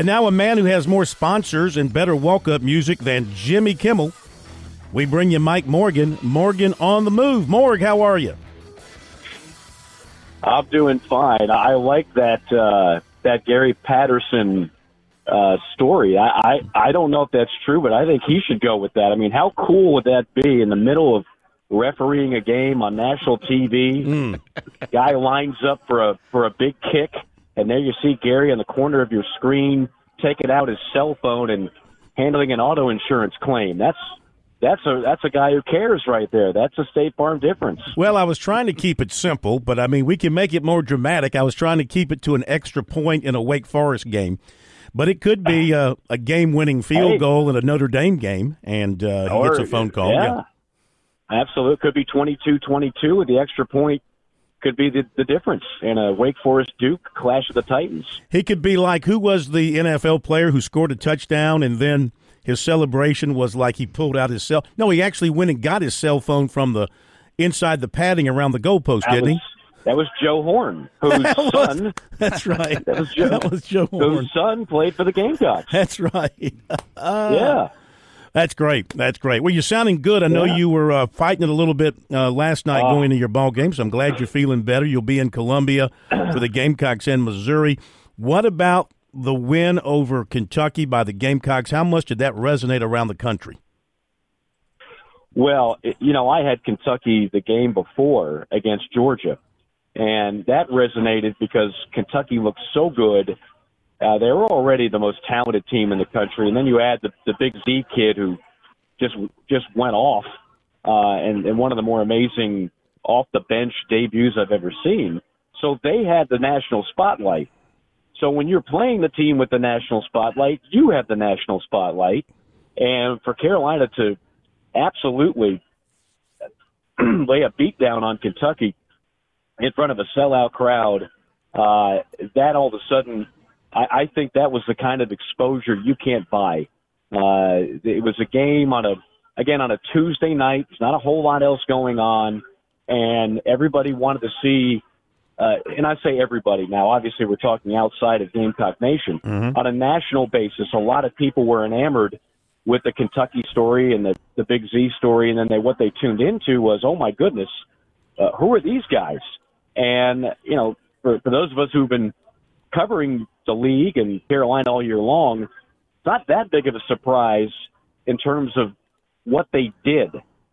And now a man who has more sponsors and better walk-up music than Jimmy Kimmel. We bring you Mike Morgan. Morgan on the move. Morg, how are you? I'm doing fine. I like that uh, that Gary Patterson uh, story. I, I I don't know if that's true, but I think he should go with that. I mean, how cool would that be in the middle of refereeing a game on national TV? Mm. Guy lines up for a for a big kick, and there you see Gary in the corner of your screen taking out his cell phone and handling an auto insurance claim. That's that's a that's a guy who cares right there. That's a State Farm difference. Well, I was trying to keep it simple, but I mean we can make it more dramatic. I was trying to keep it to an extra point in a Wake Forest game, but it could be a, a game-winning field Hey. goal in a Notre Dame game, and uh, he Or- gets a phone call. Yeah, absolutely. Could be 22-22 with the extra point. Could be the, the difference in a uh, Wake Forest Duke clash of the Titans. He could be like who was the NFL player who scored a touchdown and then his celebration was like he pulled out his cell. No, he actually went and got his cell phone from the inside the padding around the goalpost, That didn't was, that was Joe Horn, whose That was- son? That's right. That was Joe- That was Joe Horn. whose son played for the Gamecocks. That's right. yeah. That's great. That's great. Well, you're sounding good. I know Yeah. you were uh, fighting it a little bit uh, last night Uh, going into your ball game, so I'm glad you're feeling better. You'll be in Columbia for the Gamecocks in Missouri. What about the win over Kentucky by the Gamecocks? How much did that resonate around the country? Well, it, you know, I had Kentucky the game before against Georgia, and that resonated because Kentucky looked so good. Uh, they were already the most talented team in the country, and then you add the, the Big Z kid who just just went off, uh, and, and one of the more amazing off the bench debuts I've ever seen. So they had the national spotlight. So when you're playing the team with the national spotlight, you have the national spotlight. And for Carolina to absolutely lay a beat down on Kentucky in front of a sellout crowd, uh, that all of a sudden, I, I think that was the kind of exposure you can't buy. Uh, it was a game on a, again, on a Tuesday night. There's not a whole lot else going on. And everybody wanted to see, uh, and I say everybody now, obviously we're talking outside of Gamecock Nation. On a national basis, a lot of people were enamored with the Kentucky story and the, the Big Z story, and then they what they tuned into was, oh my goodness, uh, who are these guys? And you know, for, for those of us who've been covering the league and Carolina all year long, not that big of a surprise in terms of what they did.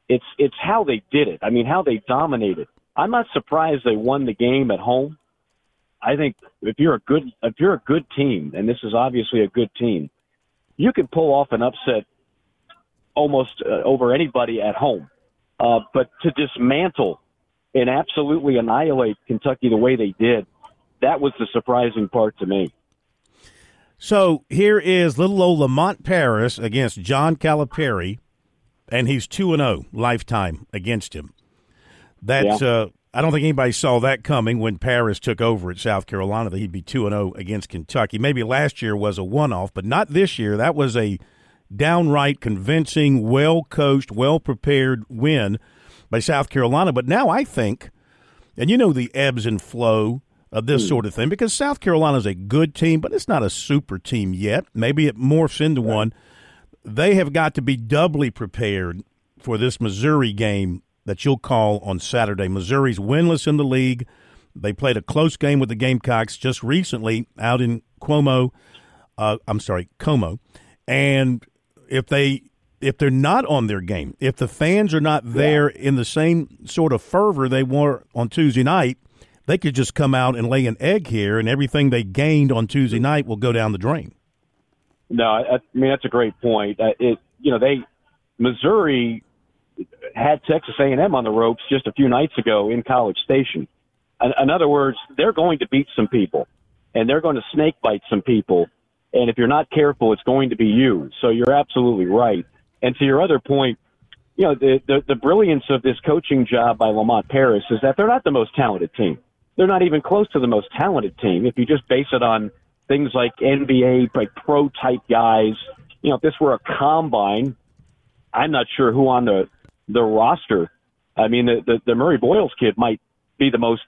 It's it's how they did it. I mean, how they dominated. I'm not surprised they won the game at home. I think if you're a good if you're a good team, and this is obviously a good team, you can pull off an upset almost uh, over anybody at home. Uh, but to dismantle and absolutely annihilate Kentucky the way they did, that was the surprising part to me. So here is little old Lamont Paris against John Calipari, and he's two and zero lifetime against him. That's Yeah. uh, I don't think anybody saw that coming when Paris took over at South Carolina that he'd be two and zero against Kentucky. Maybe last year was a one off, but not this year. That was a downright convincing, well coached, well prepared win by South Carolina. But now I think, and you know the ebbs and flow of this sort of thing, because South Carolina is a good team, but it's not a super team yet. Maybe it morphs into one. They have got to be doubly prepared for this Missouri game that you'll call on Saturday. Missouri's winless in the league. They played a close game with the Gamecocks just recently out in Cuomo. Uh, I'm sorry, Como. And if they if they're not on their game, if the fans are not there in the same sort of fervor they were on Tuesday night, they could just come out and lay an egg here, and everything they gained on Tuesday night will go down the drain. No, I, I mean that's a great point. Uh, it you know they Missouri had Texas A&M on the ropes just a few nights ago in College Station. In, in other words, they're going to beat some people, and they're going to snake bite some people. And if you're not careful, it's going to be you. So you're absolutely right. And to your other point, you know the the, the brilliance of this coaching job by Lamont Paris is that they're not the most talented team. They're not even close to the most talented team. If you just base it on things like NBA, like pro type guys, you know, if this were a combine, I'm not sure who on the the roster. I mean, the the, the Murray Boyles kid might be the most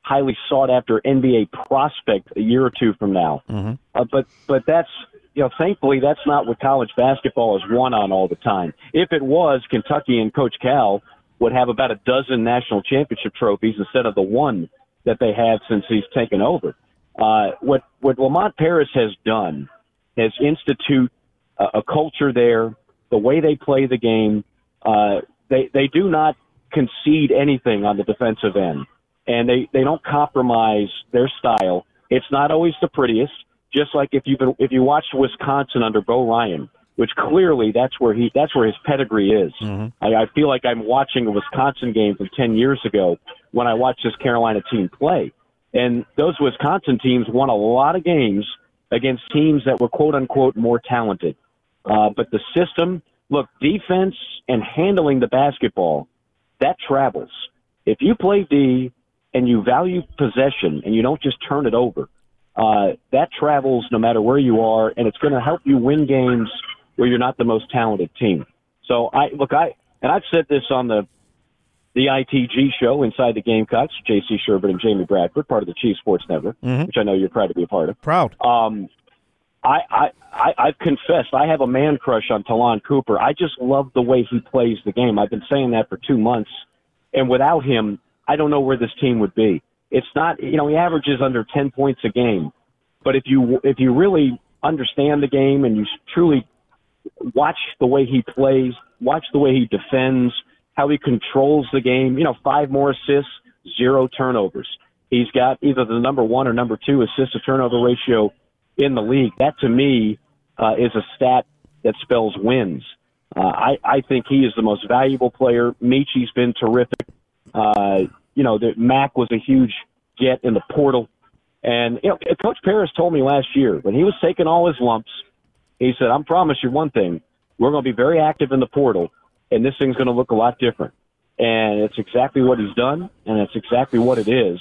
highly sought after NBA prospect a year or two from now. Mm-hmm. Uh, but but that's you know thankfully that's not what college basketball is won on all the time. If it was, Kentucky and Coach Cal would have about a dozen national championship trophies instead of the one that they have since he's taken over. Uh, what what Lamont Paris has done has institute a, a culture there, the way they play the game. Uh, they they do not concede anything on the defensive end, and they they don't compromise their style. It's not always the prettiest. Just like if been, if you watched Wisconsin under Bo Ryan, which clearly that's where he that's where his pedigree is. Mm-hmm. I, I feel like I'm watching a Wisconsin game from ten years ago when I watched this Carolina team play. And those Wisconsin teams won a lot of games against teams that were quote unquote more talented. Uh, but the system, look, defense and handling the basketball, that travels. If you play D and you value possession and you don't just turn it over, uh, that travels no matter where you are, and it's going to help you win games where you're not the most talented team. So I look, I and I've said this on the the ITG show inside the Gamecocks, J.C. Shurburtt and Jamie Bradford, part of the Chief Sports Network, mm-hmm. which I know you're proud to be a part of. Proud. Um, I, I, I, I've confessed I have a man crush on Ta'Lon Cooper. I just love the way he plays the game. I've been saying that for two months, and without him, I don't know where this team would be. It's not, you know, he averages under ten points a game, but if you if you really understand the game and you truly watch the way he plays, watch the way he defends, how he controls the game. You know, five more assists, zero turnovers. He's got either the number one or number two assist to turnover ratio in the league. That to me uh, is a stat that spells wins. Uh, I, I think he is the most valuable player. Meechie's been terrific. Uh, you know, the, Mac was a huge get in the portal. And, you know, Coach Paris told me last year when he was taking all his lumps, he said, "I'm promise you one thing. We're going to be very active in the portal, and this thing's going to look a lot different. And it's exactly what he's done, and it's exactly what it is.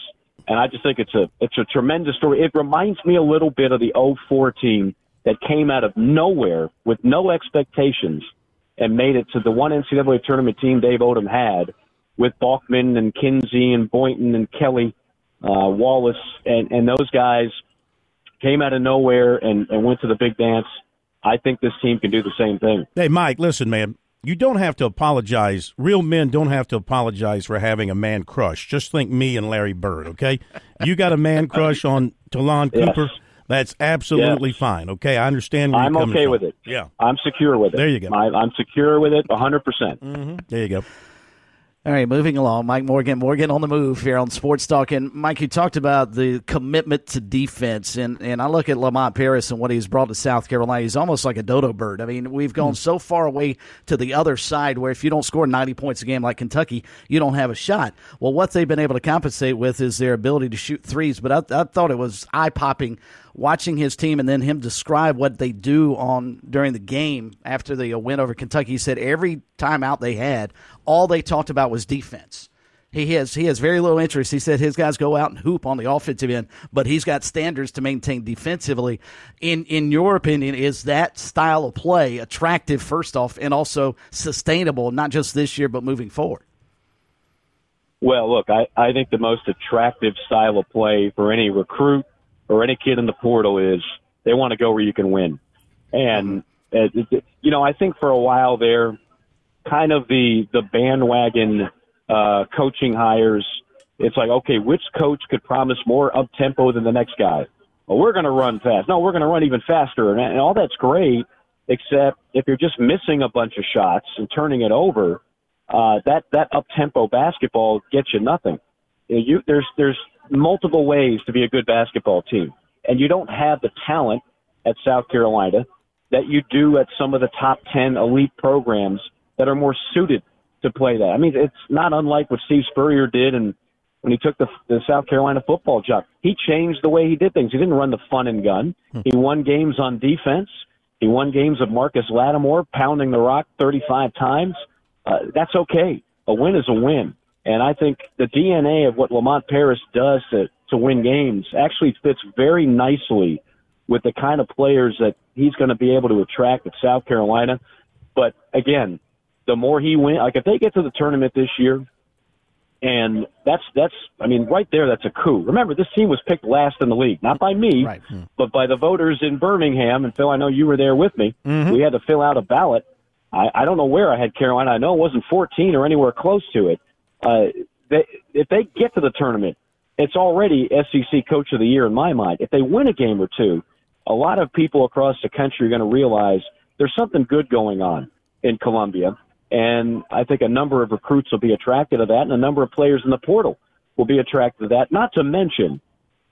And I just think it's a it's a tremendous story. It reminds me a little bit of the 04 team that came out of nowhere with no expectations and made it to the one NCAA tournament team Dave Odom had with Balkman and Kinsey and Boynton and Kelly, uh, Wallace, and, and those guys came out of nowhere and, and went to the big dance. I think this team can do the same thing. Hey, Mike, listen, man. You don't have to apologize. Real men don't have to apologize for having a man crush. Just think me and Larry Bird, okay? You got a man crush on Ta'Lon Yes. Cooper. That's absolutely Yes. fine, okay? I understand I'm okay from. with it. Yeah. I'm secure with it. There you go. I, I'm secure with it 100%. Mm-hmm. There you go. All right, moving along. Mike Morgan, Morgan on the move here on Sports Talk. And Mike, you talked about the commitment to defense, and, and I look at Lamont Paris and what he's brought to South Carolina. He's almost like a dodo bird. I mean, we've gone hmm. so far away to the other side where if you don't score 90 points a game like Kentucky, you don't have a shot. Well, what they've been able to compensate with is their ability to shoot threes. But I, I thought it was eye popping watching his team and then him describe what they do on during the game after the uh, win over Kentucky. He said every time out they had, all they talked about was defense. He has he has very little interest. He said his guys go out and hoop on the offensive end, but he's got standards to maintain defensively. In in your opinion, is that style of play attractive first off, and also sustainable, not just this year but moving forward? Well, look, I, I think the most attractive style of play for any recruit or any kid in the portal is they want to go where you can win. And, uh, it- you know, I think for a while there, kind of the, the bandwagon uh, coaching hires, it's like, okay, which coach could promise more up tempo than the next guy? Well, we're going to run fast. No, we're going to run even faster. And, and all that's great, except if you're just missing a bunch of shots and turning it over, uh, that that up tempo basketball gets you nothing. You, you there's there's multiple ways to be a good basketball team, and you don't have the talent at South Carolina that you do at some of the top ten elite programs that are more suited to play that. I mean, it's not unlike what Steve Spurrier did and when he took the, the South Carolina football job. He changed the way he did things. He didn't run the fun and gun. He won games on defense. He won games of Marcus Lattimore pounding the rock 35 times. Uh, that's okay. A win is a win. And I think the DNA of what Lamont Paris does to, to win games actually fits very nicely with the kind of players that he's going to be able to attract at South Carolina. But again, the more he wins, like if they get to the tournament this year, And that's that's I mean right there that's a coup. Remember this team was picked last in the league, not by me, Right. Hmm. but by the voters in Birmingham. And Phil, I know you were there with me. We had to fill out a ballot. I, I don't know where I had Carolina. I know it wasn't 14 or anywhere close to it. Uh, they, if they get to the tournament, it's already SEC Coach of the Year in my mind. If they win a game or two, a lot of people across the country are going to realize there's something good going on in Columbia. And I think a number of recruits will be attracted to that, and a number of players in the portal will be attracted to that. Not to mention,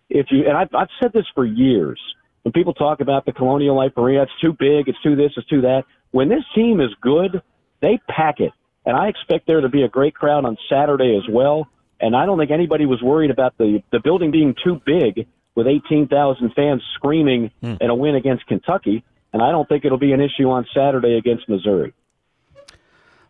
if you and I've, I've said this for years, when people talk about the Colonial Life Arena, it's too big, it's too this, it's too that. When this team is good, they pack it, and I expect there to be a great crowd on Saturday as well. And I don't think anybody was worried about the the building being too big with 18,000 fans screaming hmm. in a win against Kentucky. And I don't think it'll be an issue on Saturday against Missouri.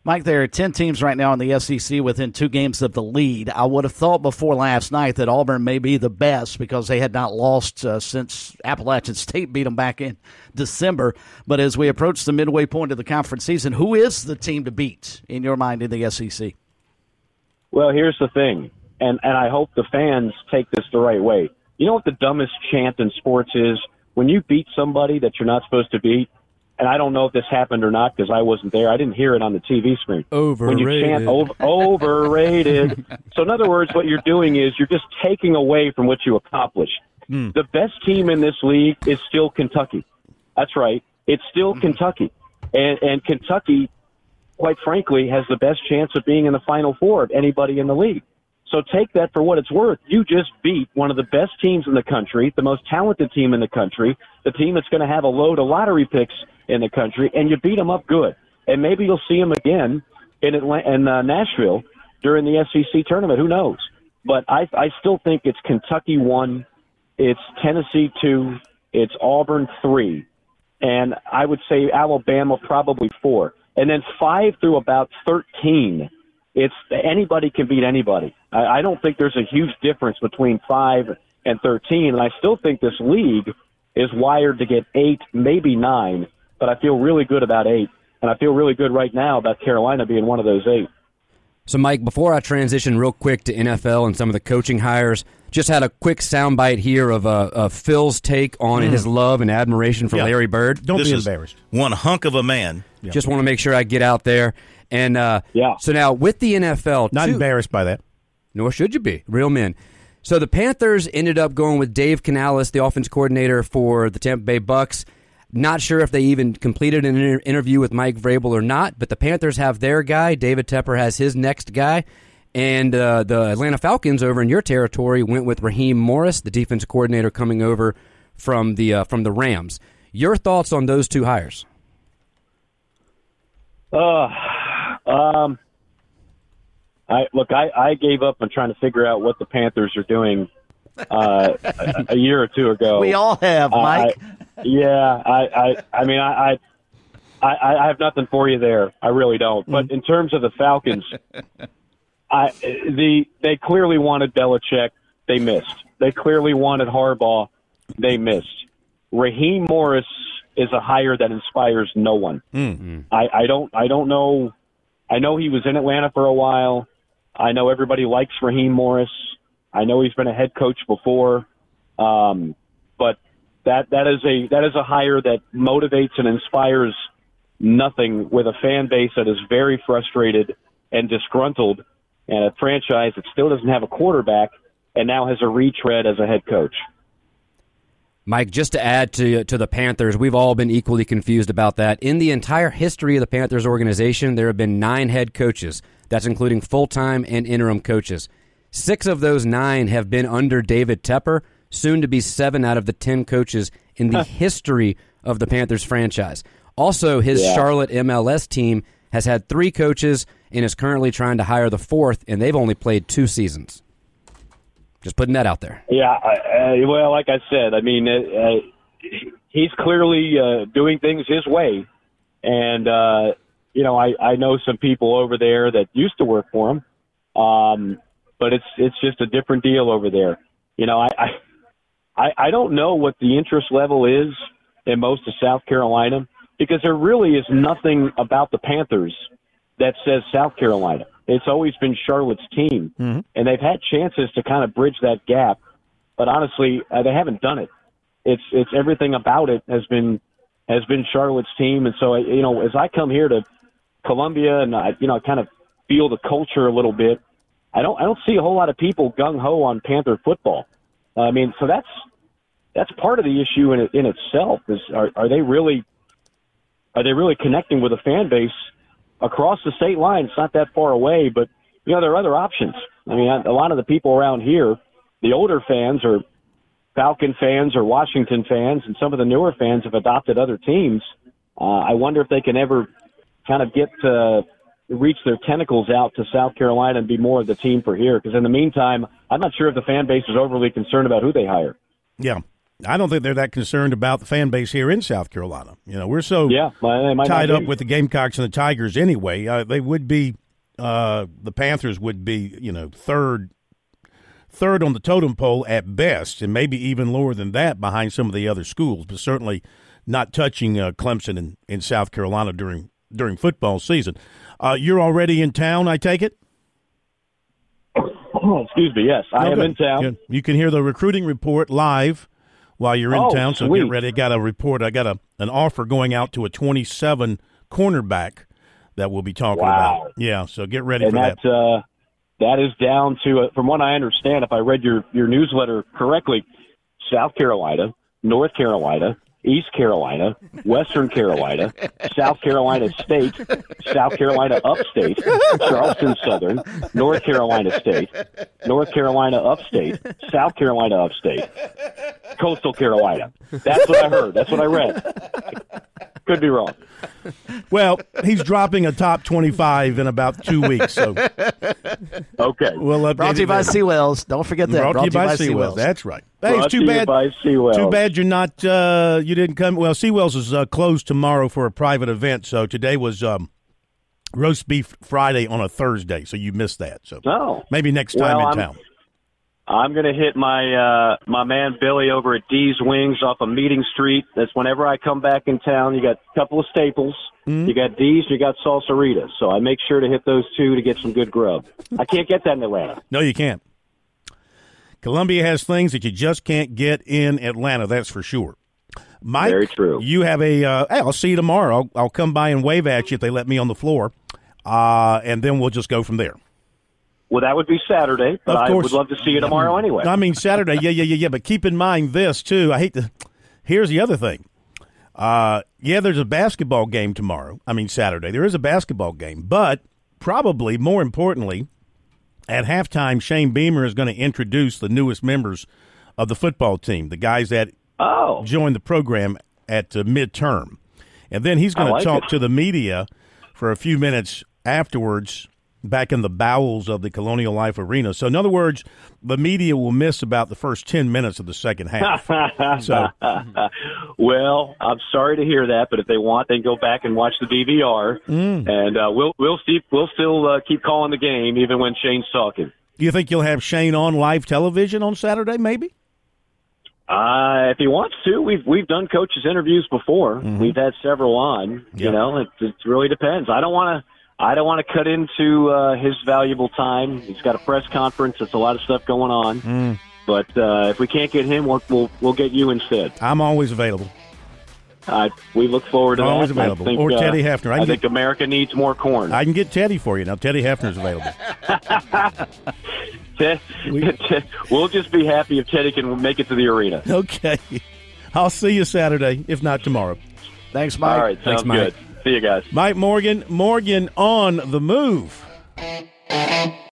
Mike, there are 10 teams right now in the SEC within two games of the lead. I would have thought before last night that Auburn may be the best because they had not lost uh, since Appalachian State beat them back in December. But as we approach the midway point of the conference season, who is the team to beat in your mind in the SEC? Well, here's the thing, and and I hope the fans take this the right way. You know what the dumbest chant in sports is? When you beat somebody that you're not supposed to beat, and I don't know if this happened or not because I wasn't there. I didn't hear it on the TV screen. Overrated. When you chant over, overrated. so in other words, what you're doing is you're just taking away from what you accomplished. Hmm. The best team in this league is still Kentucky. That's right. It's still hmm. Kentucky, and and Kentucky quite frankly, has the best chance of being in the Final Four of anybody in the league. So take that for what it's worth. You just beat one of the best teams in the country, the most talented team in the country, the team that's going to have a load of lottery picks in the country, and you beat them up good. And maybe you'll see them again in Atlanta, in uh, Nashville during the SEC tournament. Who knows? But I, I still think it's Kentucky one, it's Tennessee two, it's Auburn three, and I would say Alabama probably four. And then five through about 13, it's anybody can beat anybody. I, I don't think there's a huge difference between five and 13. And I still think this league is wired to get eight, maybe nine, but I feel really good about eight. And I feel really good right now about Carolina being one of those eight. So, Mike, before I transition real quick to NFL and some of the coaching hires, just had a quick soundbite here of, uh, of Phil's take on his love and admiration for Yeah. Larry Bird. Don't This be embarrassed. One hunk of a man. Just want to make sure I get out there. And uh, Yeah. so now with the NFL, Not two- embarrassed by that. nor should you be. Real men. So the Panthers ended up going with Dave Canales, the offense coordinator for the Tampa Bay Bucks. Not sure if they even completed an inter- interview with Mike Vrabel or not, but the Panthers have their guy. David Tepper has his next guy. And uh, the Atlanta Falcons over in your territory went with Raheem Morris, the defense coordinator coming over from the uh, from the Rams. Your thoughts on those two hires? Uh, um, I look. I, I gave up on trying to figure out what the Panthers are doing uh, a, a year or two ago. We all have, Uh, Mike. I, yeah, I, I, I mean, I, I, I, have nothing for you there. I really don't. But in terms of the Falcons, I, the they clearly wanted Belichick. They missed. They clearly wanted Harbaugh. They missed. Raheem Morris is a hire that inspires no one. I, I don't. I don't know. I know he was in Atlanta for a while. I know everybody likes Raheem Morris. I know he's been a head coach before. Um, but that that is a that is a hire that motivates and inspires nothing with a fan base that is very frustrated and disgruntled, and a franchise that still doesn't have a quarterback and now has a retread as a head coach. Mike, just to add to to the Panthers, we've all been equally confused about that. In the entire history of the Panthers organization, there have been nine head coaches. That's including full time and interim coaches. Six of those nine have been under David Tepper, soon to be seven out of the ten coaches in the history of the Panthers franchise. Also, his Yeah. Charlotte MLS team has had three coaches and is currently trying to hire the fourth, and they've only played two seasons. Just putting that out there. Yeah, I, uh, well, like I said, I mean, uh, he's clearly uh, doing things his way, and uh, you know, I I know some people over there that used to work for him, um, but it's it's just a different deal over there. You know, I I I, I don't know what the interest level is in most of South Carolina because there really is nothing about the Panthers that says South Carolina. it's always been Charlotte's team, Mhm. and they've had chances to kind of bridge that gap, but honestly, uh, they haven't done it. It's it's everything about it has been has been Charlotte's team, and so you know, as I come here to Columbia and I you know I kind of feel the culture a little bit, I don't I don't see a whole lot of people gung ho on Panther football. I mean, so that's that's part of the issue in in itself. Is are, are they really are they really connecting with a fan base across the state line? It's not that far away, but you know there are other options. I mean, a lot of the people around here, the older fans are Falcon fans or Washington fans, and some of the newer fans have adopted other teams. Uh, I wonder if they can ever kind of get to reach their tentacles out to South Carolina and be more of the team for here. Because in the meantime, I'm not sure if the fan base is overly concerned about who they hire. Yeah. I don't think they're that concerned about the fan base here in South Carolina. You know, we're so Yeah, they might tied up with the Gamecocks and the Tigers anyway. Uh, they would be, uh, the Panthers would be, you know, third, third on the totem pole at best, and maybe even lower than that behind some of the other schools, but certainly not touching uh, Clemson in, in South Carolina during during football season. Uh, you're already in town, I take it. Excuse me. Yes, I Oh, am good. in town. Good. You can hear the recruiting report live while you're in Oh, town. So sweet. get ready. I got a report. I got a an offer going out to a 27 cornerback that we'll be talking Wow. about. Yeah. So get ready and for that. that uh, that is down to, uh, from what I understand, if I read your your newsletter correctly, South Carolina, North Carolina, East Carolina, Western Carolina, South Carolina State, South Carolina Upstate, Charleston Southern, North Carolina State, North Carolina Upstate, South Carolina Upstate, Coastal Carolina. That's what I heard. That's what I read. Could be wrong. Well, he's dropping a top 25 in about two weeks. So Okay. we'll update Brought to you by then. Seawells. Don't forget that. Brought, to you by Seawells. That's right. Hey, Brought it's too to you bad. by Too bad you're not. Uh, you didn't come. Well, Seawells is uh, closed tomorrow for a private event. So today was um, roast beef Friday on a Thursday. So you missed that. So No. maybe next time Well, in I'm- town. I'm gonna hit my uh my man Billy over at D's Wings off of Meeting Street. That's whenever I come back in town. You got a couple of staples. Mm-hmm. You got D's, you got Salsaritas. So I make sure to hit those two to get some good grub. I can't get that in Atlanta. No, you can't. Columbia has things that you just can't get in Atlanta. That's for sure. Mike, Very true. You have a. Uh, hey, I'll see you tomorrow. I'll, I'll come by and wave at you if they let me on the floor, uh, and then we'll just go from there. Well, that would be Saturday, but I would love to see you tomorrow anyway. I mean Saturday. Yeah, yeah, yeah, yeah. But keep in mind this too. I hate to. Here's the other thing. Uh, yeah, there's a basketball game tomorrow. I mean Saturday. There is a basketball game, but probably more importantly, at halftime, Shane Beamer is going to introduce the newest members of the football team, the guys that Oh, joined the program at uh, midterm. And then he's going I to talk it. to the media for a few minutes afterwards back in the bowels of the Colonial Life Arena. So, in other words, the media will miss about the first 10 minutes of the second half. so, well, I'm sorry to hear that, but if they want, they can go back and watch the DVR, Mm. and uh, we'll we'll see, we'll still uh, keep calling the game even when Shane's talking. do you think you'll have Shane on live television on Saturday, maybe? Uh, if he wants to, we've we've done coaches interviews before. Mm-hmm. We've had several on. Yeah. You know, it, it really depends. I don't want to. I don't want to cut into uh, his valuable time. He's got a press conference. It's a lot of stuff going on. Mm. But uh, if we can't get him, we'll, we'll we'll get you instead. I'm always available. Uh, we look forward to it. Always that. I available. think, Or uh, Teddy Hefner. I I, can think America needs more corn. I can get Teddy for you. Now, Teddy Hefner's available. Ted, we'll just be happy if Teddy can make it to the arena. Okay. I'll see you Saturday, if not tomorrow. Thanks, Mike. All right, Thanks, sounds Mike. good. See you guys. Mike Morgan, Morgan on the move.